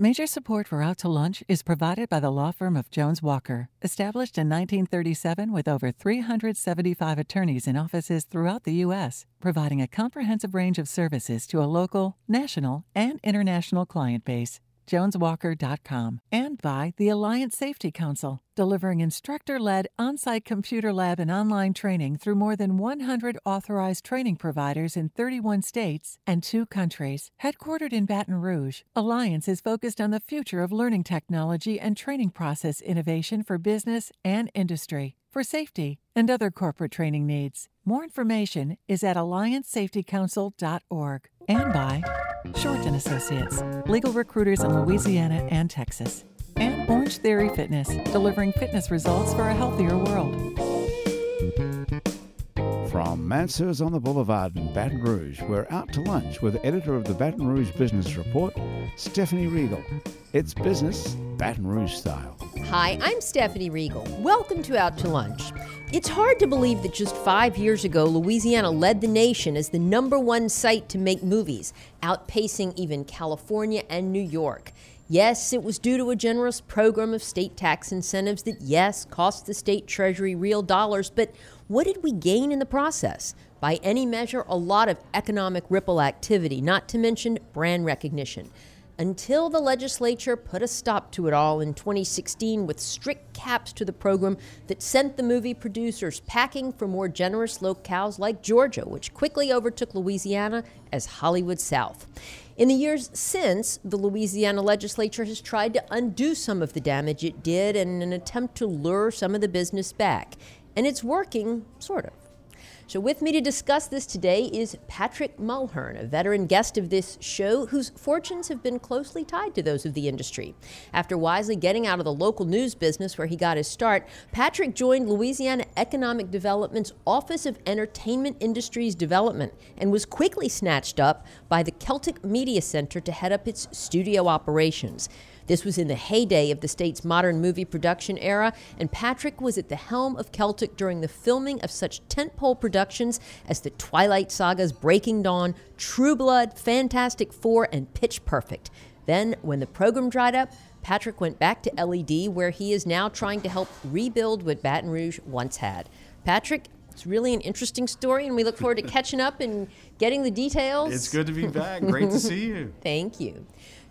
Major support for Out to Lunch is provided by the law firm of Jones Walker, established in 1937 with over 375 attorneys in offices throughout the U.S., providing a comprehensive range of services to a local, national, and international client base joneswalker.com, and by the Alliance Safety Council, delivering instructor led on site computer lab and online training through more than 100 authorized training providers in 31 states and two countries. Headquartered in Baton Rouge, Alliance is focused on the future of learning technology and training process innovation for business and industry, for safety, and other corporate training needs. More information is at alliancesafetycouncil.org and by Shorten Associates, legal recruiters in Louisiana and Texas, and Orange Theory Fitness, delivering fitness results for a healthier world. From Mansur's on the Boulevard in Baton Rouge, we're out to lunch with editor of the Baton Rouge Business Report, Stephanie Riegel. It's business, Baton Rouge style. Hi, I'm Stephanie Riegel. Welcome to Out to Lunch. It's hard to believe that just five years ago, Louisiana led the nation as the number one site to make movies, outpacing even California and New York. Yes, it was due to a generous program of state tax incentives that, yes, cost the state treasury real dollars, but what did we gain in the process? By any measure, a lot of economic ripple activity, not to mention brand recognition until the legislature put a stop to it all in 2016 with strict caps to the program that sent the movie producers packing for more generous locales like Georgia, which quickly overtook Louisiana as Hollywood South. In the years since, the Louisiana legislature has tried to undo some of the damage it did in an attempt to lure some of the business back. And it's working, sort of. So, with me to discuss this today is Patrick Mulhern, a veteran guest of this show whose fortunes have been closely tied to those of the industry. After wisely getting out of the local news business where he got his start, Patrick joined Louisiana Economic Development's Office of Entertainment Industries Development and was quickly snatched up by the Celtic Media Center to head up its studio operations. This was in the heyday of the state's modern movie production era, and Patrick was at the helm of Celtic during the filming of such tentpole productions as the Twilight Saga's Breaking Dawn, True Blood, Fantastic Four, and Pitch Perfect. Then, when the program dried up, Patrick went back to LED, where he is now trying to help rebuild what Baton Rouge once had. Patrick, it's really an interesting story, and we look forward to catching up and getting the details. It's good to be back. Great to see you. Thank you.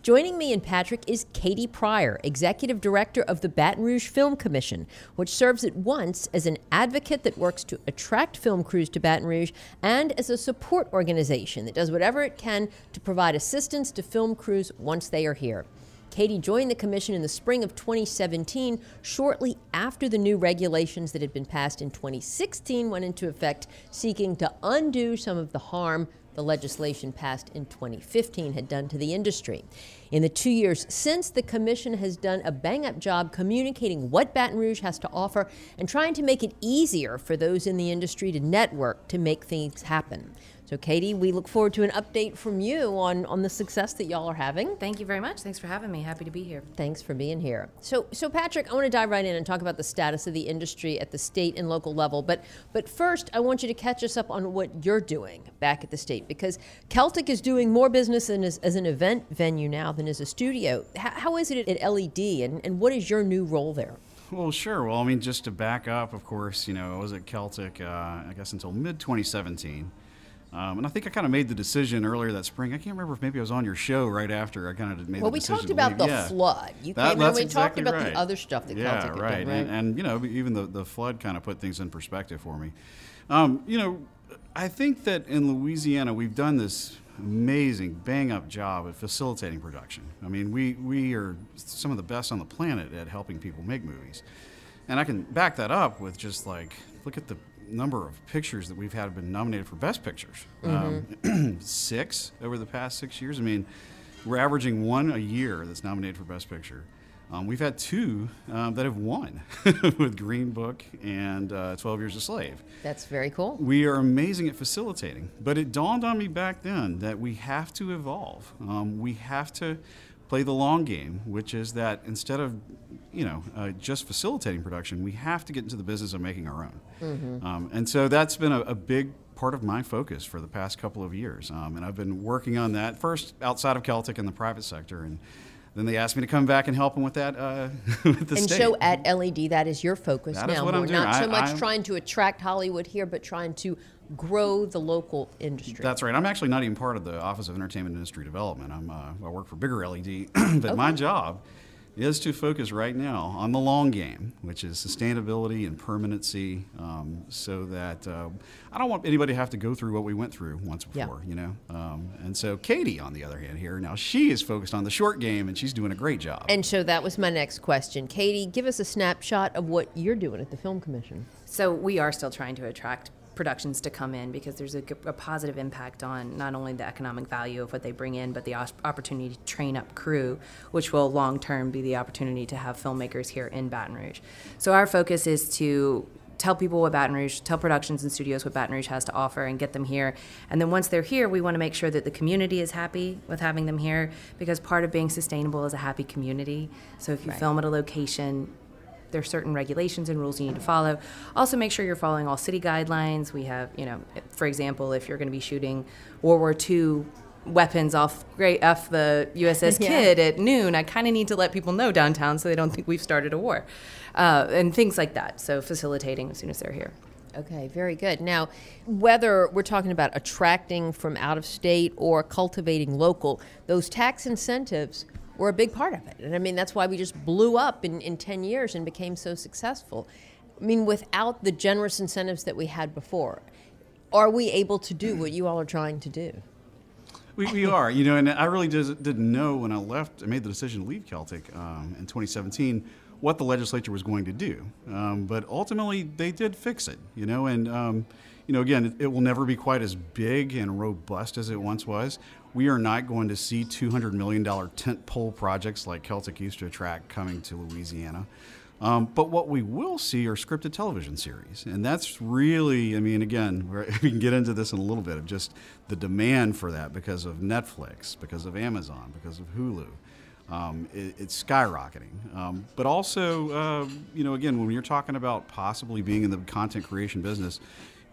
Joining me and Patrick is Katie Pryor, Executive Director of the Baton Rouge Film Commission, which serves at once as an advocate that works to attract film crews to Baton Rouge and as a support organization that does whatever it can to provide assistance to film crews once they are here. Katie joined the commission in the spring of 2017, shortly after the new regulations that had been passed in 2016 went into effect, seeking to undo some of the harm the legislation passed in 2015 had done to the industry. In the two years since, the Commission has done a bang up job communicating what Baton Rouge has to offer and trying to make it easier for those in the industry to network to make things happen. So, Katie, we look forward to an update from you on, on the success that y'all are having. Thank you very much. Thanks for having me. Happy to be here. Thanks for being here. So, so Patrick, I want to dive right in and talk about the status of the industry at the state and local level. But, but first, I want you to catch us up on what you're doing back at the state because Celtic is doing more business as, as an event venue now than as a studio. how, how is it at LED, and, and what is your new role there? Well, sure. Well, I mean, just to back up, of course, you know, I was at Celtic, uh, I guess, until mid 2017. Um, and I think I kind of made the decision earlier that spring. I can't remember if maybe I was on your show right after I kind of made well, the decision. Well, we talked about the yeah. flood. You that, came in and we exactly talked about right. the other stuff that yeah, Celtic right. Done, right? And, and, you know, even the, the flood kind of put things in perspective for me. Um, you know, I think that in Louisiana we've done this amazing bang up job at facilitating production. I mean, we, we are some of the best on the planet at helping people make movies. And I can back that up with just like, look at the number of pictures that we've had have been nominated for Best Pictures. Mm-hmm. Um, six over the past six years. I mean, we're averaging one a year that's nominated for Best Picture. Um, we've had two um, that have won with Green Book and uh, 12 Years a Slave. That's very cool. We are amazing at facilitating, but it dawned on me back then that we have to evolve. Um, we have to play the long game, which is that instead of you know uh, just facilitating production, we have to get into the business of making our own. Mm-hmm. Um, and so that's been a, a, big part of my focus for the past couple of years. Um, and I've been working on that first outside of Celtic in the private sector and then they asked me to come back and help them with that. Uh, with the and state. show at LED. That is your focus That now. is what We're I'm doing. not so much I'm- trying to attract Hollywood here, but trying to grow the local industry. That's right. I'm actually not even part of the Office of Entertainment Industry Development. I'm, uh, I work for Bigger LED, but my job is to focus right now on the long game, which is sustainability and permanency, um, so that uh, I don't want anybody to have to go through what we went through once Yeah. before, you know. Um, and so Katie, on the other hand, here now she is focused on the short game, and she's doing a great job. and so that was my next question. Katie, give us a snapshot of what you're doing at the Film Commission. So we are still trying to attract productions to come in because there's a positive impact on not only the economic value of what they bring in, but the opportunity to train up crew, which will long term be the opportunity to have filmmakers here in Baton Rouge. So our focus is to tell people what Baton Rouge, tell productions and studios what Baton Rouge has to offer and get them here. And then once they're here, we want to make sure that the community is happy with having them here because part of being sustainable is a happy community. So if you film at a location, there's certain regulations and rules you need to follow. Also, make sure you're following all city guidelines. We have, you know, for example, if you're going to be shooting World War II weapons off great off the USS Yeah. Kidd at noon, I kind of need to let people know downtown so they don't think we've started a war, uh, and things like that. So facilitating as soon as they're here. Okay, very good. Now, whether we're talking about attracting from out of state or cultivating local, those tax incentives were a big part of it. And I mean, that's why we just blew up in, in 10 years and became so successful. I mean, without the generous incentives that we had before, are we able to do what you all are trying to do? We, we are, you know, and I really just didn't know when I left, I made the decision to leave Celtic um, in 2017, what the legislature was going to do. Um, but ultimately, they did fix it, you know, and, um, you know, again, it, it will never be quite as big and robust as it once was. We are not going to see $200 million tent pole projects like Celtic to attract coming to Louisiana. Um, but what we will see are scripted television series. And that's really, I mean, again, we can get into this in a little bit of just the demand for that because of Netflix, because of Amazon, because of Hulu. Um, it, it's skyrocketing. Um, but also, uh, you know, again, when you're talking about possibly being in the content creation business,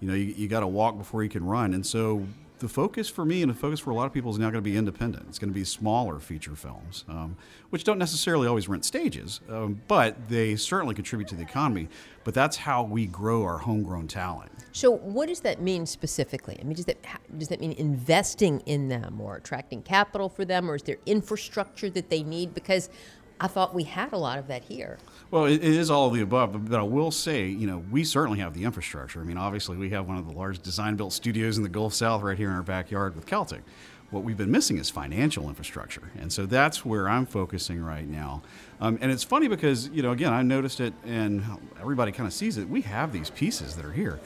you know, you, you got to walk before you can run. And so the focus for me and the focus for a lot of people is now going to be independent. It's going to be smaller feature films, um, which don't necessarily always rent stages, um, but they certainly contribute to the economy. But that's how we grow our homegrown talent. So, what does that mean specifically? I mean, does that does that mean investing in them, or attracting capital for them, or is there infrastructure that they need? Because I thought we had a lot of that here. Well, it, it is all of the above, but I will say, you know, we certainly have the infrastructure. I mean, obviously, we have one of the large design built studios in the Gulf South right here in our backyard with Celtic. What we've been missing is financial infrastructure. And so that's where I'm focusing right now. Um, and it's funny because, you know, again, I noticed it and everybody kind of sees it. We have these pieces that are here.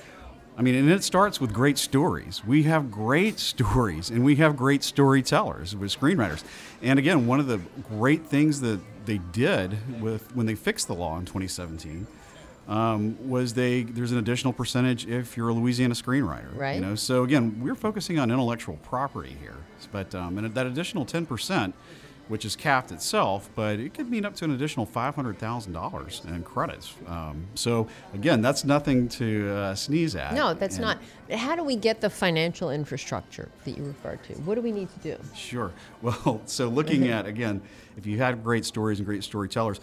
I mean, and it starts with great stories. We have great stories, and we have great storytellers with screenwriters. And again, one of the great things that they did with when they fixed the law in 2017 um, was they there's an additional percentage if you're a Louisiana screenwriter. Right. You know, so again, we're focusing on intellectual property here, but um, and that additional 10 percent which is capped itself, but it could mean up to an additional $500,000 in credits. Um, so, again, that's nothing to uh, sneeze at. No, that's And- not. How do we get the financial infrastructure that you referred to? What do we need to do? Sure. Well, so looking at, again, if you had great stories and great storytellers,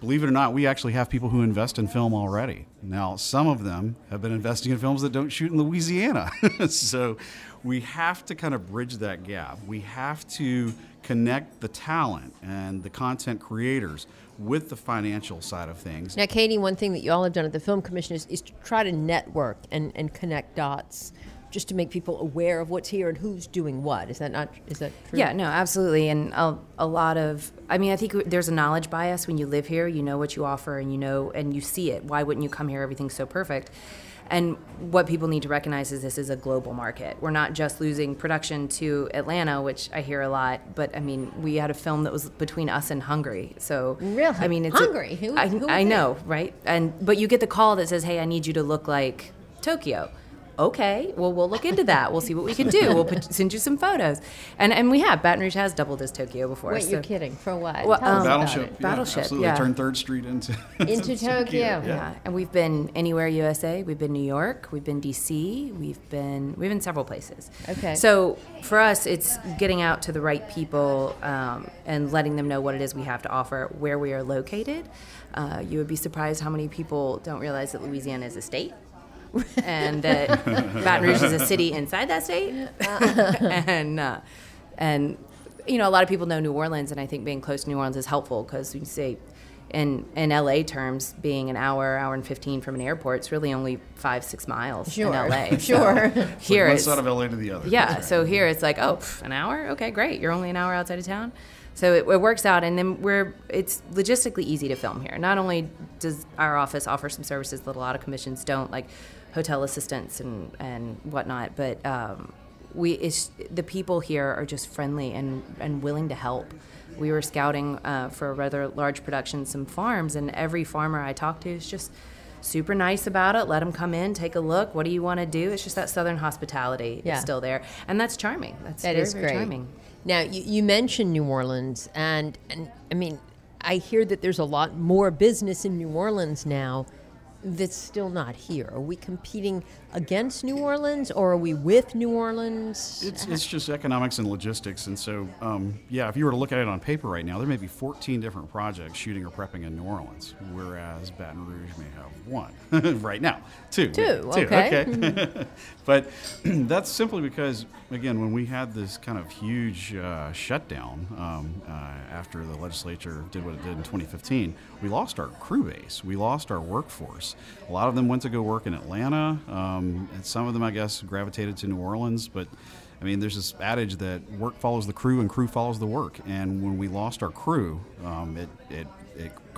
believe it or not, we actually have people who invest in film already. Now, some of them have been investing in films that don't shoot in Louisiana. so we have to kind of bridge that gap. We have to connect the talent and the content creators with the financial side of things. Now, Katie, one thing that you all have done at the Film Commission is, is to try to network and, and connect dots just to make people aware of what's here and who's doing what. Is that not, is that true? Yeah, no, absolutely. And a, a lot of, I mean, I think there's a knowledge bias when you live here. You know what you offer and you know, and you see it. Why wouldn't you come here? Everything's so perfect. And what people need to recognize is this is a global market. We're not just losing production to Atlanta, which I hear a lot, but I mean, we had a film that was between us and Hungary. So Really? I mean, it's a- Hungary? Who- I, who I know, right? And but you get the call that says, "Hey, I need you to look like Tokyo." Okay, well, we'll look into that. We'll see what we can do. We'll put, send you some photos. And and we have. Baton Rouge has doubled as Tokyo before. Wait, so- you're kidding. For what? Well, Tell us um, about Battleship. it. Yeah, Battleship, Absolutely. yeah. Turn Third Street into Into Tokyo. Yeah, and we've been anywhere USA. We've been New York. We've been DC. We've been we've been several places. Okay. So for us, it's getting out to the right people um, and letting them know what it is we have to offer, where we are located. Uh, you would be surprised how many people don't realize that Louisiana is a state. And that Baton Rouge is a city inside that state, and uh, and you know a lot of people know New Orleans, and I think being close to New Orleans is helpful because you say in in LA terms, being an hour, hour and fifteen from an airport, it's really only five six miles Sure. in LA. So Sure. here one it's side of LA to the other. yeah. So here it's like, oh, pff, an hour? Okay, great. You're only an hour outside of town. So it, it works out, and then we're it's logistically easy to film here. Not only does our office offer some services that a lot of commissions don't, like hotel assistants and and whatnot, but um, we the people here are just friendly and and willing to help. We were scouting uh, for a rather large production, some farms, and every farmer I talked to is just super nice about it. Let them come in, take a look. What do you want to do? It's just that southern hospitality Yeah. is still there, and that's charming. That's That very, is very great. charming. Now, you, you mentioned New Orleans, and, and I mean, I hear that there's a lot more business in New Orleans now that's still not here. Are we competing against New Orleans, or are we with New Orleans? It's, it's just economics and logistics. And so, um, yeah, if you were to look at it on paper right now, there may be 14 different projects shooting or prepping in New Orleans, whereas Baton Rouge may have one right now. Two. Two, yeah, okay. okay. but that's simply because, again, when we had this kind of huge uh, shutdown um, uh, after the legislature did what it did in 2015, we lost our crew base. We lost our workforce. A lot of them went to go work in Atlanta, um, and some of them, I guess, gravitated to New Orleans. But I mean, there's this adage that work follows the crew and crew follows the work. And when we lost our crew, um, it, it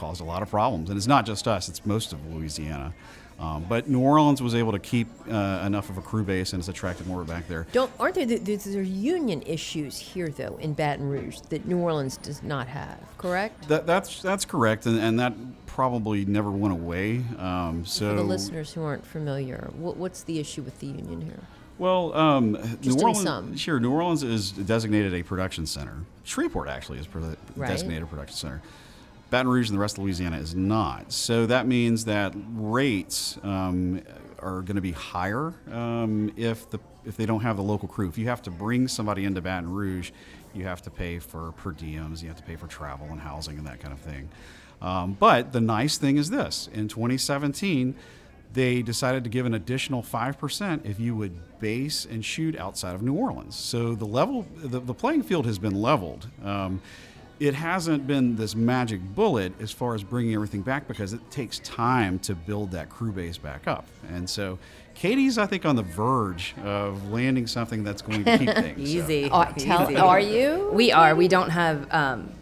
caused a lot of problems. And it's not just us, it's most of Louisiana. Um, but New Orleans was able to keep uh, enough of a crew base and it's attracted more back there. Don't aren't there there's, there union issues here though in Baton Rouge that New Orleans does not have? Correct. That, that's that's correct, and, and that probably never went away. Um, so For the listeners who aren't familiar, what, what's the issue with the union here? Well, um, New Orleans, some. sure. New Orleans is designated a production center. Shreveport actually is pro- Right. designated a production center. Baton Rouge and the rest of Louisiana is not. So that means that rates um, are going to be higher um, if the if they don't have the local crew. If you have to bring somebody into Baton Rouge, you have to pay for per diems, you have to pay for travel and housing and that kind of thing. Um, but the nice thing is this: in 2017 they decided to give an additional 5% if you would base and shoot outside of New Orleans. So the level, the, the playing field has been leveled. Um, it hasn't been this magic bullet as far as bringing everything back because it takes time to build that crew base back up. And so Katie's, I think, on the verge of landing something that's going to keep things. so. Easy. Oh, tell- easy. are you? We are. We don't have. Um,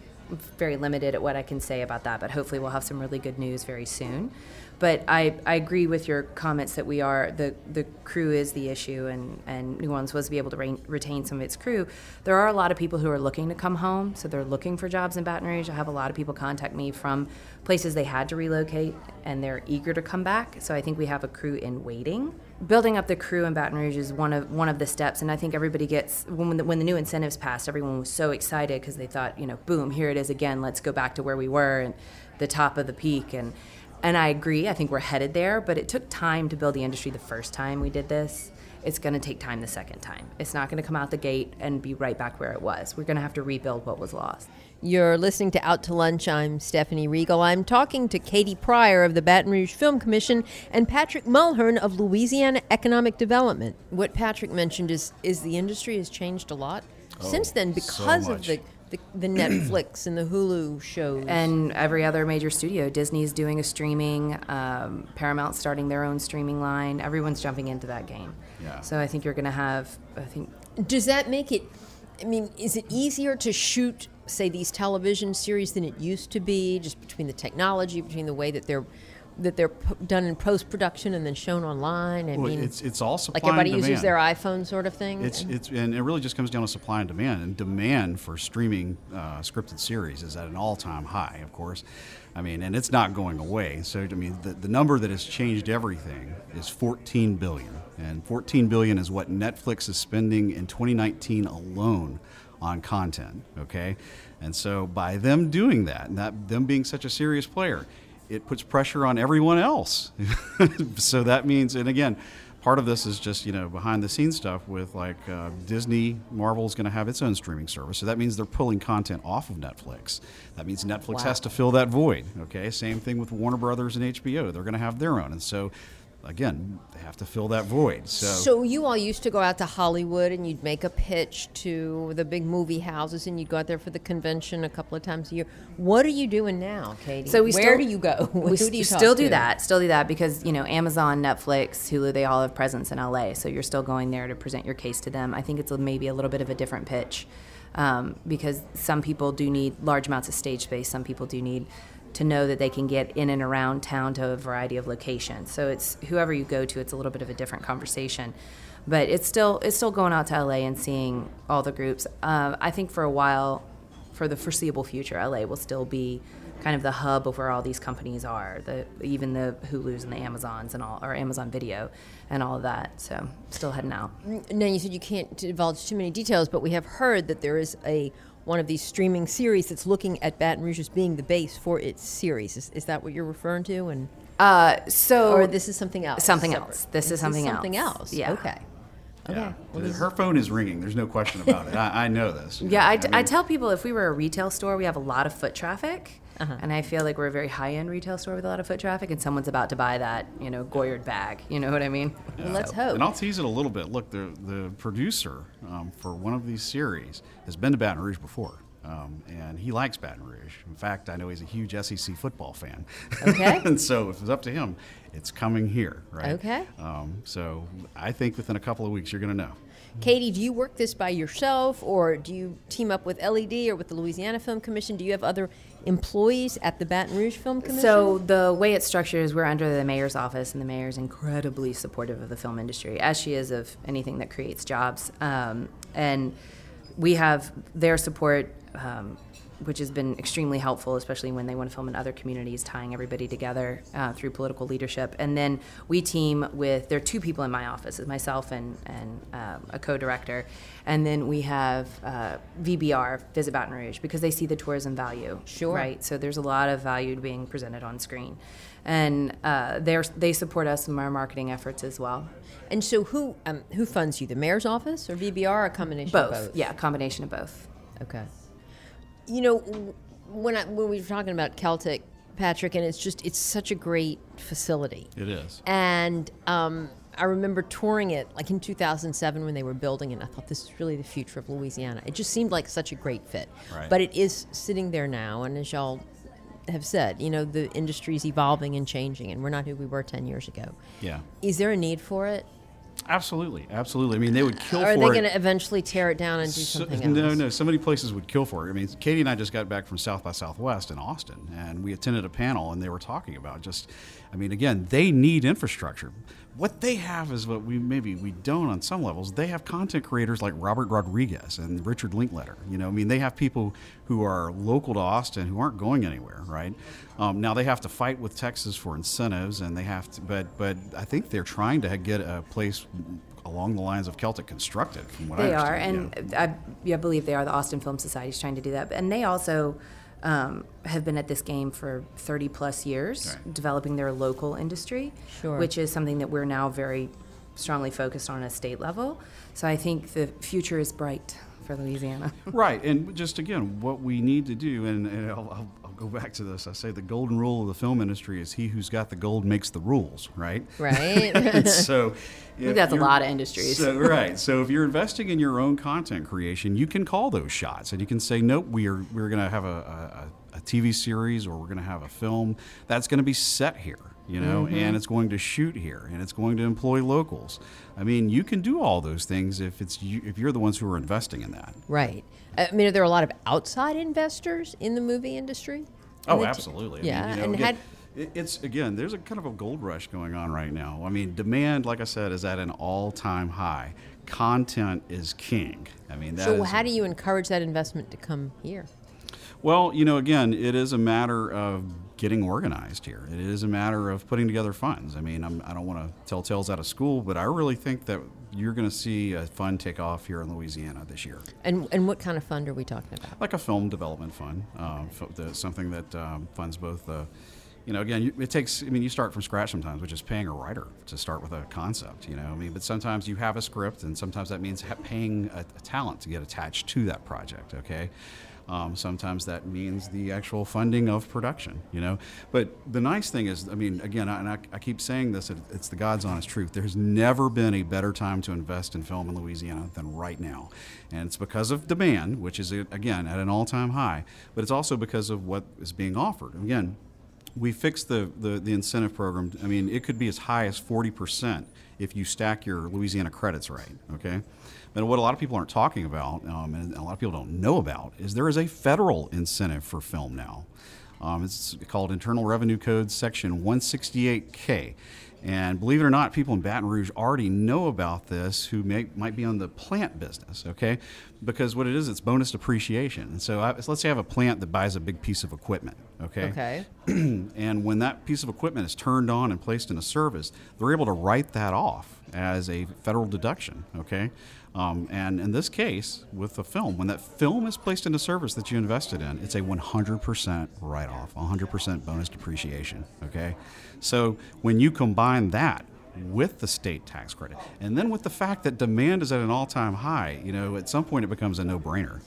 very limited at what I can say about that, but hopefully we'll have some really good news very soon. But I, I agree with your comments that we are the the crew is the issue, and, and New Orleans was to be able to re- retain some of its crew. There are a lot of people who are looking to come home, so they're looking for jobs in Baton Rouge. I have a lot of people contact me from places they had to relocate, and they're eager to come back. So I think we have a crew in waiting. Building up the crew in Baton Rouge is one of one of the steps, and I think everybody gets when the, when the new incentives passed, everyone was so excited because they thought, you know, boom, here it is again. Let's go back to where we were and the top of the peak and. And I agree. I think we're headed there, but it took time to build the industry the first time we did this. It's going to take time the second time. It's not going to come out the gate and be right back where it was. We're going to have to rebuild what was lost. You're listening to Out to Lunch. I'm Stephanie Riegel. I'm talking to Katie Pryor of the Baton Rouge Film Commission and Patrick Mulhern of Louisiana Economic Development. What Patrick mentioned is is the industry has changed a lot oh, since then because of the, the the Netflix and the Hulu shows. And every other major studio, Disney's doing a streaming, um, Paramount's starting their own streaming line. Everyone's jumping into that game. Yeah. So I think you're going to have, I think, Does that make it? I mean, is it easier to shoot, say, these television series than it used to be, just between the technology, between the way that they're that they're p- done in post production and then shown online? I Well, mean, it's it's all supply like everybody uses their iPhone sort of thing. It's it's and it really just comes down to supply and demand. And demand for streaming uh, scripted series is at an all-time high, of course. I mean, and it's not going away. So I mean, the, the number that has changed everything is 14 billion, and 14 billion is what Netflix is spending in 2019 alone on content. Okay, and so by them doing that, and that them being such a serious player, it puts pressure on everyone else. so that means, and again, part of this is just you know behind the scenes stuff with like uh, Disney, is going to have its own streaming service, so that means they're pulling content off of Netflix. That means Netflix has to fill that void. Okay, same thing with Warner Brothers and HBO. They're going to have their own, and so again, they have to fill that void. So. So you all used to go out to Hollywood and you'd make a pitch to the big movie houses and you'd go out there for the convention a couple of times a year. What are you doing now, Katie? So we where still, do you go? We Who do you s- talk still do to? that. Still do that because you know Amazon, Netflix, Hulu, they all have presence in LA. So you're still going there to present your case to them. I think it's maybe a little bit of a different pitch um, because some people do need large amounts of stage space. Some people do need to know that they can get in and around town to a variety of locations. So it's whoever you go to, it's a little bit of a different conversation. But it's still it's still going out to LA and seeing all the groups. Uh, I think for a while, for the foreseeable future, LA will still be kind of the hub of where all these companies are. The even the Hulu's and the Amazons and all, or Amazon Video and all of that. So still heading out. Now you said you can't divulge too many details, but we have heard that there is a one of these streaming series that's looking at Baton Rouge as being the base for its series. Is, is that what you're referring to? And Uh, so or this is something else? Something separate? else. This is something else. something else. else. Yeah. Okay. Okay. Yeah. Her phone is ringing. There's no question about it. I, I know this. Yeah, I, mean, I tell people if we were a retail store, we have a lot of foot traffic. Uh-huh. And I feel like we're a very high end retail store with a lot of foot traffic, and someone's about to buy that, you know, Goyard bag. You know what I mean? Well, let's hope. And I'll tease it a little bit. Look, the the producer um, for one of these series has been to Baton Rouge before, um, and he likes Baton Rouge. In fact, I know he's a huge SEC football fan. Okay. and so if it's up to him, it's coming here, right? Okay. Um, so I think within a couple of weeks you're going to know. Katie, do you work this by yourself, or do you team up with LED or with the Louisiana Film Commission? Do you have other employees at the Baton Rouge Film Commission? So the way it's structured is we're under the mayor's office, and the mayor's incredibly supportive of the film industry, as she is of anything that creates jobs. Um, and we have their support, um, which has been extremely helpful, especially when they want to film in other communities, tying everybody together uh, through political leadership. And then we team with there are two people in my office, myself and and um, a co-director, and then we have uh, VBR Visit Baton Rouge because they see the tourism value, Sure. right? So there's a lot of value being presented on screen, and uh, they they support us in our marketing efforts as well. and so who um, who funds you? The mayor's office or VBR, a combination Both, of both? yeah, a combination of both. Okay. You know, when I, when we were talking about Celtic, Patrick, and it's just it's such a great facility. It is. And um, I remember touring it like in 2007 when they were building it. And I thought this is really the future of Louisiana. It just seemed like such a great fit. Right. But it is sitting there now, and as y'all have said, you know, the industry's evolving and changing, and we're not who we were 10 years ago. Yeah. Is there a need for it? Absolutely. Absolutely. I mean, they would kill are for it. Are they going to eventually tear it down and do So- something else? no, no. So many places would kill for it. I mean, Katie and I just got back from South by Southwest in Austin, and we attended a panel, and they were talking about just, I mean, again, they need infrastructure. What they have is what we maybe we don't on some levels. They have content creators like Robert Rodriguez and Richard Linklater. You know, I mean, they have people who are local to Austin who aren't going anywhere, right? Um, now they have to fight with Texas for incentives, and they have to, but but I think they're trying to get a place along the lines of Celtic constructed. From what They I are, and yeah. I, I believe they are. The Austin Film Society is trying to do that, and they also um, have been at this game for 30 plus years, Right. developing their local industry, Sure. which is something that we're now very strongly focused on at a state level. So I think the future is bright for Louisiana. Right, and just again, what we need to do, and, and I'll, I'll, I'll go back to this. I say the golden rule of the film industry is he who's got the gold makes the rules, right? Right. So, that's a lot of industries. So, right. So if you're investing in your own content creation, you can call those shots, and you can say, nope, we are we're going to have a, a, a TV series, or we're going to have a film that's going to be set here. You know, Mm-hmm. and it's going to shoot here, and it's going to employ locals. I mean, you can do all those things if it's you, if you're the ones who are investing in that. Right. I mean, are there a lot of outside investors in the movie industry? Oh, the t- absolutely. I mean, Yeah, you know, and again, had it's again, there's a kind of a gold rush going on right now. I mean, demand, like I said, is at an all-time high. Content is king. I mean, that So how do you encourage that investment to come here? Well, you know, again, it is a matter of getting organized here. It is a matter of putting together funds. I mean, I'm, I don't want to tell tales out of school, but I really think that you're going to see a fund take off here in Louisiana this year. And and what kind of fund are we talking about? like a film development fund, um, the, something that um, funds both. Uh, you know, again, it takes. I mean, you start from scratch sometimes, which is paying a writer to start with a concept. You know, I mean, but sometimes you have a script, and sometimes that means ha- paying a, a talent to get attached to that project. Okay. Um, sometimes that means the actual funding of production, you know. But the nice thing is, I mean, again, I, and I, I keep saying this, it, it's the God's honest truth. There's never been a better time to invest in film in Louisiana than right now. And it's because of demand, which is, again, at an all time high, but it's also because of what is being offered. Again, we fixed the, the, the incentive program. I mean, it could be as high as 40% if you stack your Louisiana credits right, okay? But what a lot of people aren't talking about, um, and a lot of people don't know about, is there is a federal incentive for film now. Um, it's called Internal Revenue Code Section 168K. And believe it or not, people in Baton Rouge already know about this who may, might be on the plant business, okay? Because what it is, it's bonus depreciation. And so, I, so let's say I have a plant that buys a big piece of equipment, okay? Okay. and when that piece of equipment is turned on and placed in a service, they're able to write that off as a federal deduction, okay? Um, and in this case, with the film, when that film is placed into service that you invested in, it's a 100% write off, 100% bonus depreciation, okay? So when you combine that with the state tax credit, and then with the fact that demand is at an all time high, you know, at some point it becomes a no brainer.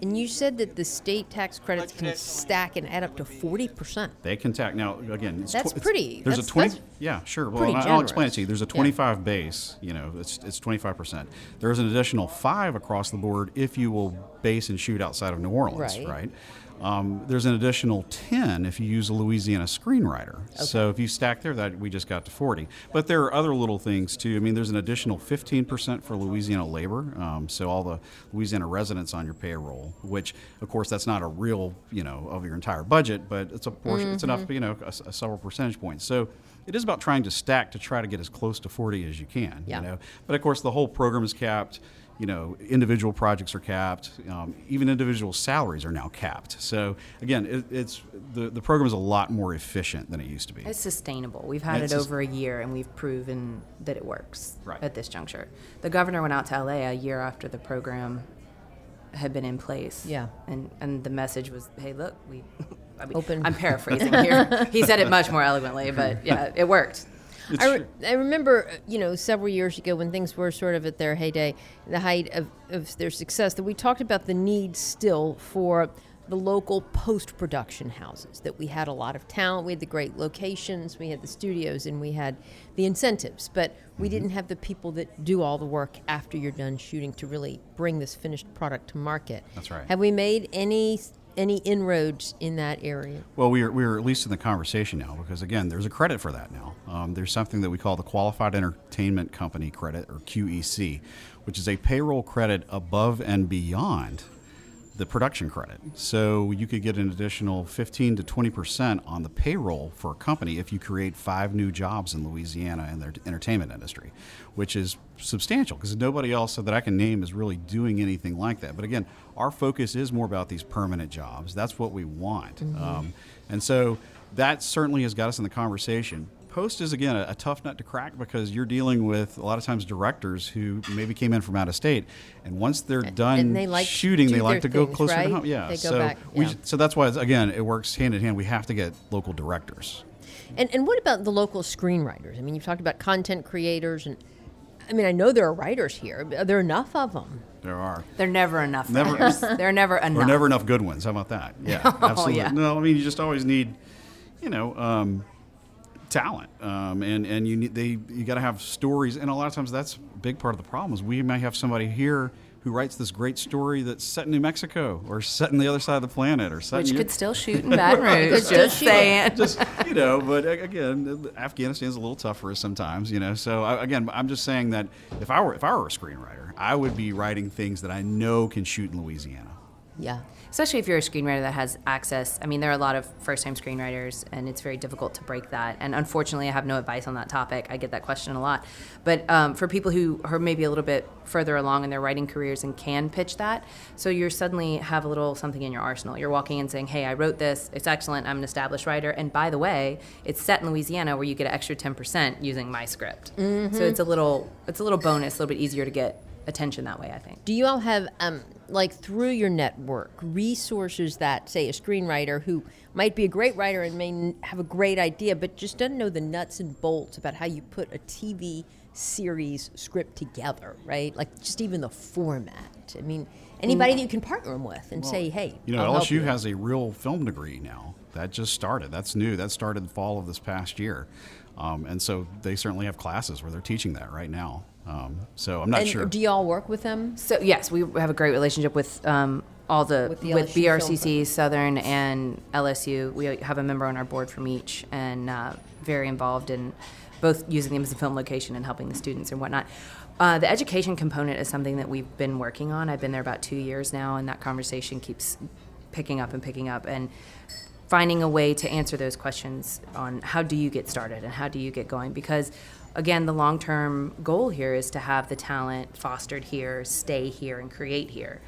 And you said that the state tax credits can stack and add up to 40%. They can tax now again. It's That's tw- it's- pretty- There's that's- a twenty. that's yeah, sure. Well, I'll explain it to you. There's a Yeah. 25 base. You know, it's it's 25 percent. There's an additional five across the board if you will base and shoot outside of New Orleans, Right. right? Um, there's an additional 10 if you use a Louisiana screenwriter. So if you stack there, that we just got to 40. But there are other little things too. I mean, there's an additional 15% for Louisiana labor. Um, so all the Louisiana residents on your payroll, which of course that's not a real, you know, of your entire budget, but it's a portion. It's enough, you know, a, a several percentage points. So it is about trying to stack to try to get as close to 40 as you can. Yeah. You know, but of course the whole program is capped you know, individual projects are capped. Um, even individual salaries are now capped. So again, it, it's the the program is a lot more efficient than it used to be. It's sustainable. We've had It's it sus- over a year, and we've proven that it works Right. at this juncture. The governor went out to LA a year after the program had been in place. Yeah. and and the message was, "Hey, look, we." I mean, Open. I'm paraphrasing here. he said it much more eloquently, but yeah, it worked. It's I, re- I remember, uh, you know, several years ago when things were sort of at their heyday, the height of, of their success, that we talked about the need still for the local post production houses. That we had a lot of talent, we had the great locations, we had the studios, and we had the incentives, but Mm-hmm. we didn't have the people that do all the work after you're done shooting to really bring this finished product to market. That's right. Have we made any any inroads in that area? Well, we are, we are at least in the conversation now because, again, there's a credit for that now. Um, there's something that we call the Qualified Entertainment Company Credit, or QEC, which is a payroll credit above and beyond the production credit. So you could get an additional 15 to 20 percent on the payroll for a company if you create five new jobs in Louisiana in their entertainment industry, which is substantial because nobody else that I can name is really doing anything like that. But again, our focus is more about these permanent jobs. That's what we want, um, and so that certainly has got us in the conversation. Post is again a, a tough nut to crack because you're dealing with a lot of times directors who maybe came in from out of state, and once they're done they like shooting, do they like their to go closer right? to home. Yeah, They go so back, we so that's why again it works hand in hand. We have to get local directors. And and what about the local screenwriters? I mean, you've talked about content creators, and I mean, I know there are writers here. But are there enough of them? There are. There are never enough. Never- writers. They're never enough. Or never enough good ones. How about that? Yeah, absolutely. yeah. No, I mean you just always need, you know, um, talent, um, and and you need they you got to have stories, and a lot of times that's a big part of the problem is we may have somebody here who writes this great story that's set in New Mexico or set in the other side of the planet or set Which in could still shoot in Baton Rouge. Could still just saying. just you know, but a- again, Afghanistan's a little tougher sometimes, you know. So I, again, I'm just saying that if I were if I were a screenwriter, I would be writing things that I know can shoot in Louisiana. Yeah. Especially if you're a screenwriter that has access. I mean, there are a lot of first time screenwriters, and it's very difficult to break that. And unfortunately, I have no advice on that topic. I get that question a lot. But um, for people who are maybe a little bit further along in their writing careers and can pitch that, so you suddenly have a little something in your arsenal. You're walking in saying, Hey, I wrote this, it's excellent, I'm an established writer. And by the way, it's set in Louisiana where you get an extra 10% using my script. So it's a little, it's a little bonus, a little bit easier to get attention that way, I think. Do you all have, um, like, through your network, resources that, say, a screenwriter who might be a great writer and may have a great idea, but just doesn't know the nuts and bolts about how you put a TV series script together, right? Like, just even the format. I mean, anybody that you can partner them with and say, hey, You know, I'll LSU you. has a real film degree now. That just started. That's new. That started the fall of this past year. Um, and so they certainly have classes where they're teaching that right now. Um, so I'm not and sure. do you all work with them? So yes, we have a great relationship with um, all the With with, the LSU BRCC, Southern, and LSU. We have a member on our board from each, and uh, very involved in both using them as a film location and helping the students and whatnot. Uh, the education component is something that we've been working on. I've been there about two years now, and that conversation keeps picking up and picking up and finding a way to answer those questions on how do you get started and how do you get going because again the long-term goal here is to have the talent fostered here stay here and create here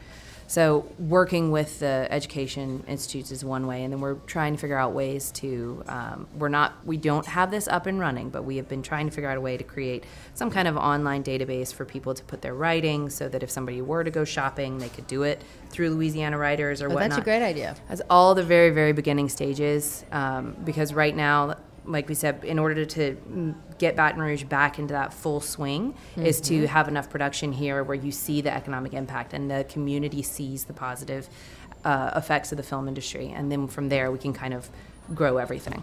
so working with the education institutes is one way and then we're trying to figure out ways to um, we're not we don't have this up and running but we have been trying to figure out a way to create some kind of online database for people to put their writing so that if somebody were to go shopping they could do it through louisiana writers or Oh, whatnot that's a great idea. as all the very very beginning stages um, because right now like we said in order to get baton rouge back into that full swing is to have enough production here where you see the economic impact and the community sees the positive uh, effects of the film industry. And then from there we can kind of grow everything.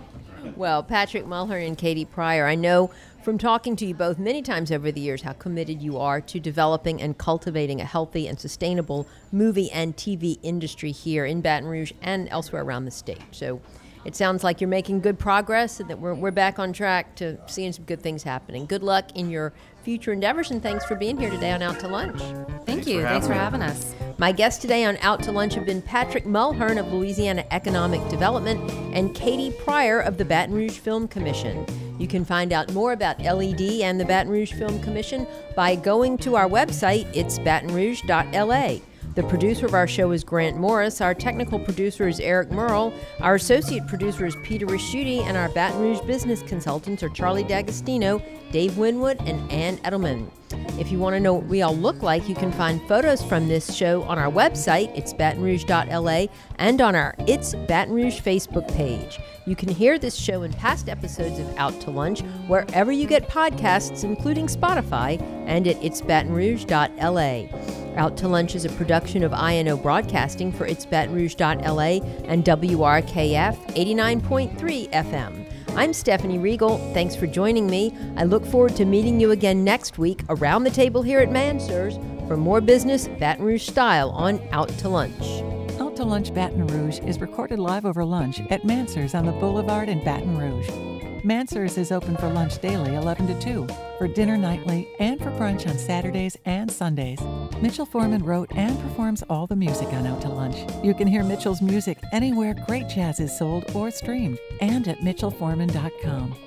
Well, Patrick Mulhern and Katie Pryor, I know from talking to you both many times over the years how committed you are to developing and cultivating a healthy and sustainable movie and TV industry here in Baton Rouge and elsewhere around the state. So it sounds like you're making good progress and that we're, we're back on track to seeing some good things happening. Good luck in your future endeavors and thanks for being here today on Out to Lunch. thank for you thanks for having having us My guests today on Out to Lunch have been Patrick Mulhern of Louisiana Economic Development and Katie Pryor of the Baton Rouge Film Commission. You can find out more about LED and the Baton Rouge Film Commission by going to our website, it's batonrouge.la. The producer of our show is Grant Morris. Our technical producer is Eric Merle. Our associate producer is Peter Raschuti. And our Baton Rouge business consultants are Charlie D'Agostino, Dave Winwood, and Ann Edelman. If you want to know what we all look like, you can find photos from this show on our website, it's batonrouge.la, and on our It's Baton Rouge Facebook page. You can hear this show and past episodes of Out to Lunch wherever you get podcasts, including Spotify, and at itsbatonrouge.la. Out to Lunch is a production of INO Broadcasting for itsbatonrouge.la and WRKF 89.3 FM. I'm Stephanie Riegel. Thanks for joining me. I look forward to meeting you again next week around the table here at Mansurs for more business Baton Rouge style on Out to Lunch. Out to Lunch Baton Rouge is recorded live over lunch at Mansurs on the Boulevard in Baton Rouge. Mansurs is open for lunch daily 11 to 2, for dinner nightly, and for brunch on Saturdays and Sundays. Mitchel Forman wrote and performs all the music on Out to Lunch. You can hear Mitchel's music anywhere great jazz is sold or streamed, and at mitchelforman.com.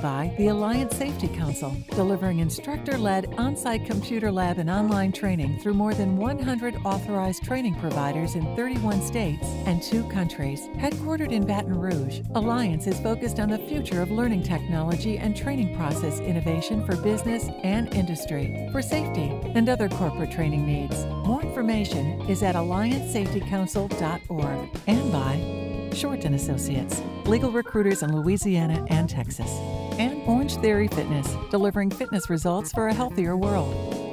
by the Alliance Safety Council, delivering instructor led on site computer lab and online training through more than 100 authorized training providers in 31 states and two countries. Headquartered in Baton Rouge, Alliance is focused on the future of learning technology and training process innovation for business and industry, for safety and other corporate training needs. More information is at alliancesafetycouncil.org and by Shorten Associates, legal recruiters in Louisiana and Texas, and Orange Theory Fitness, delivering fitness results for a healthier world.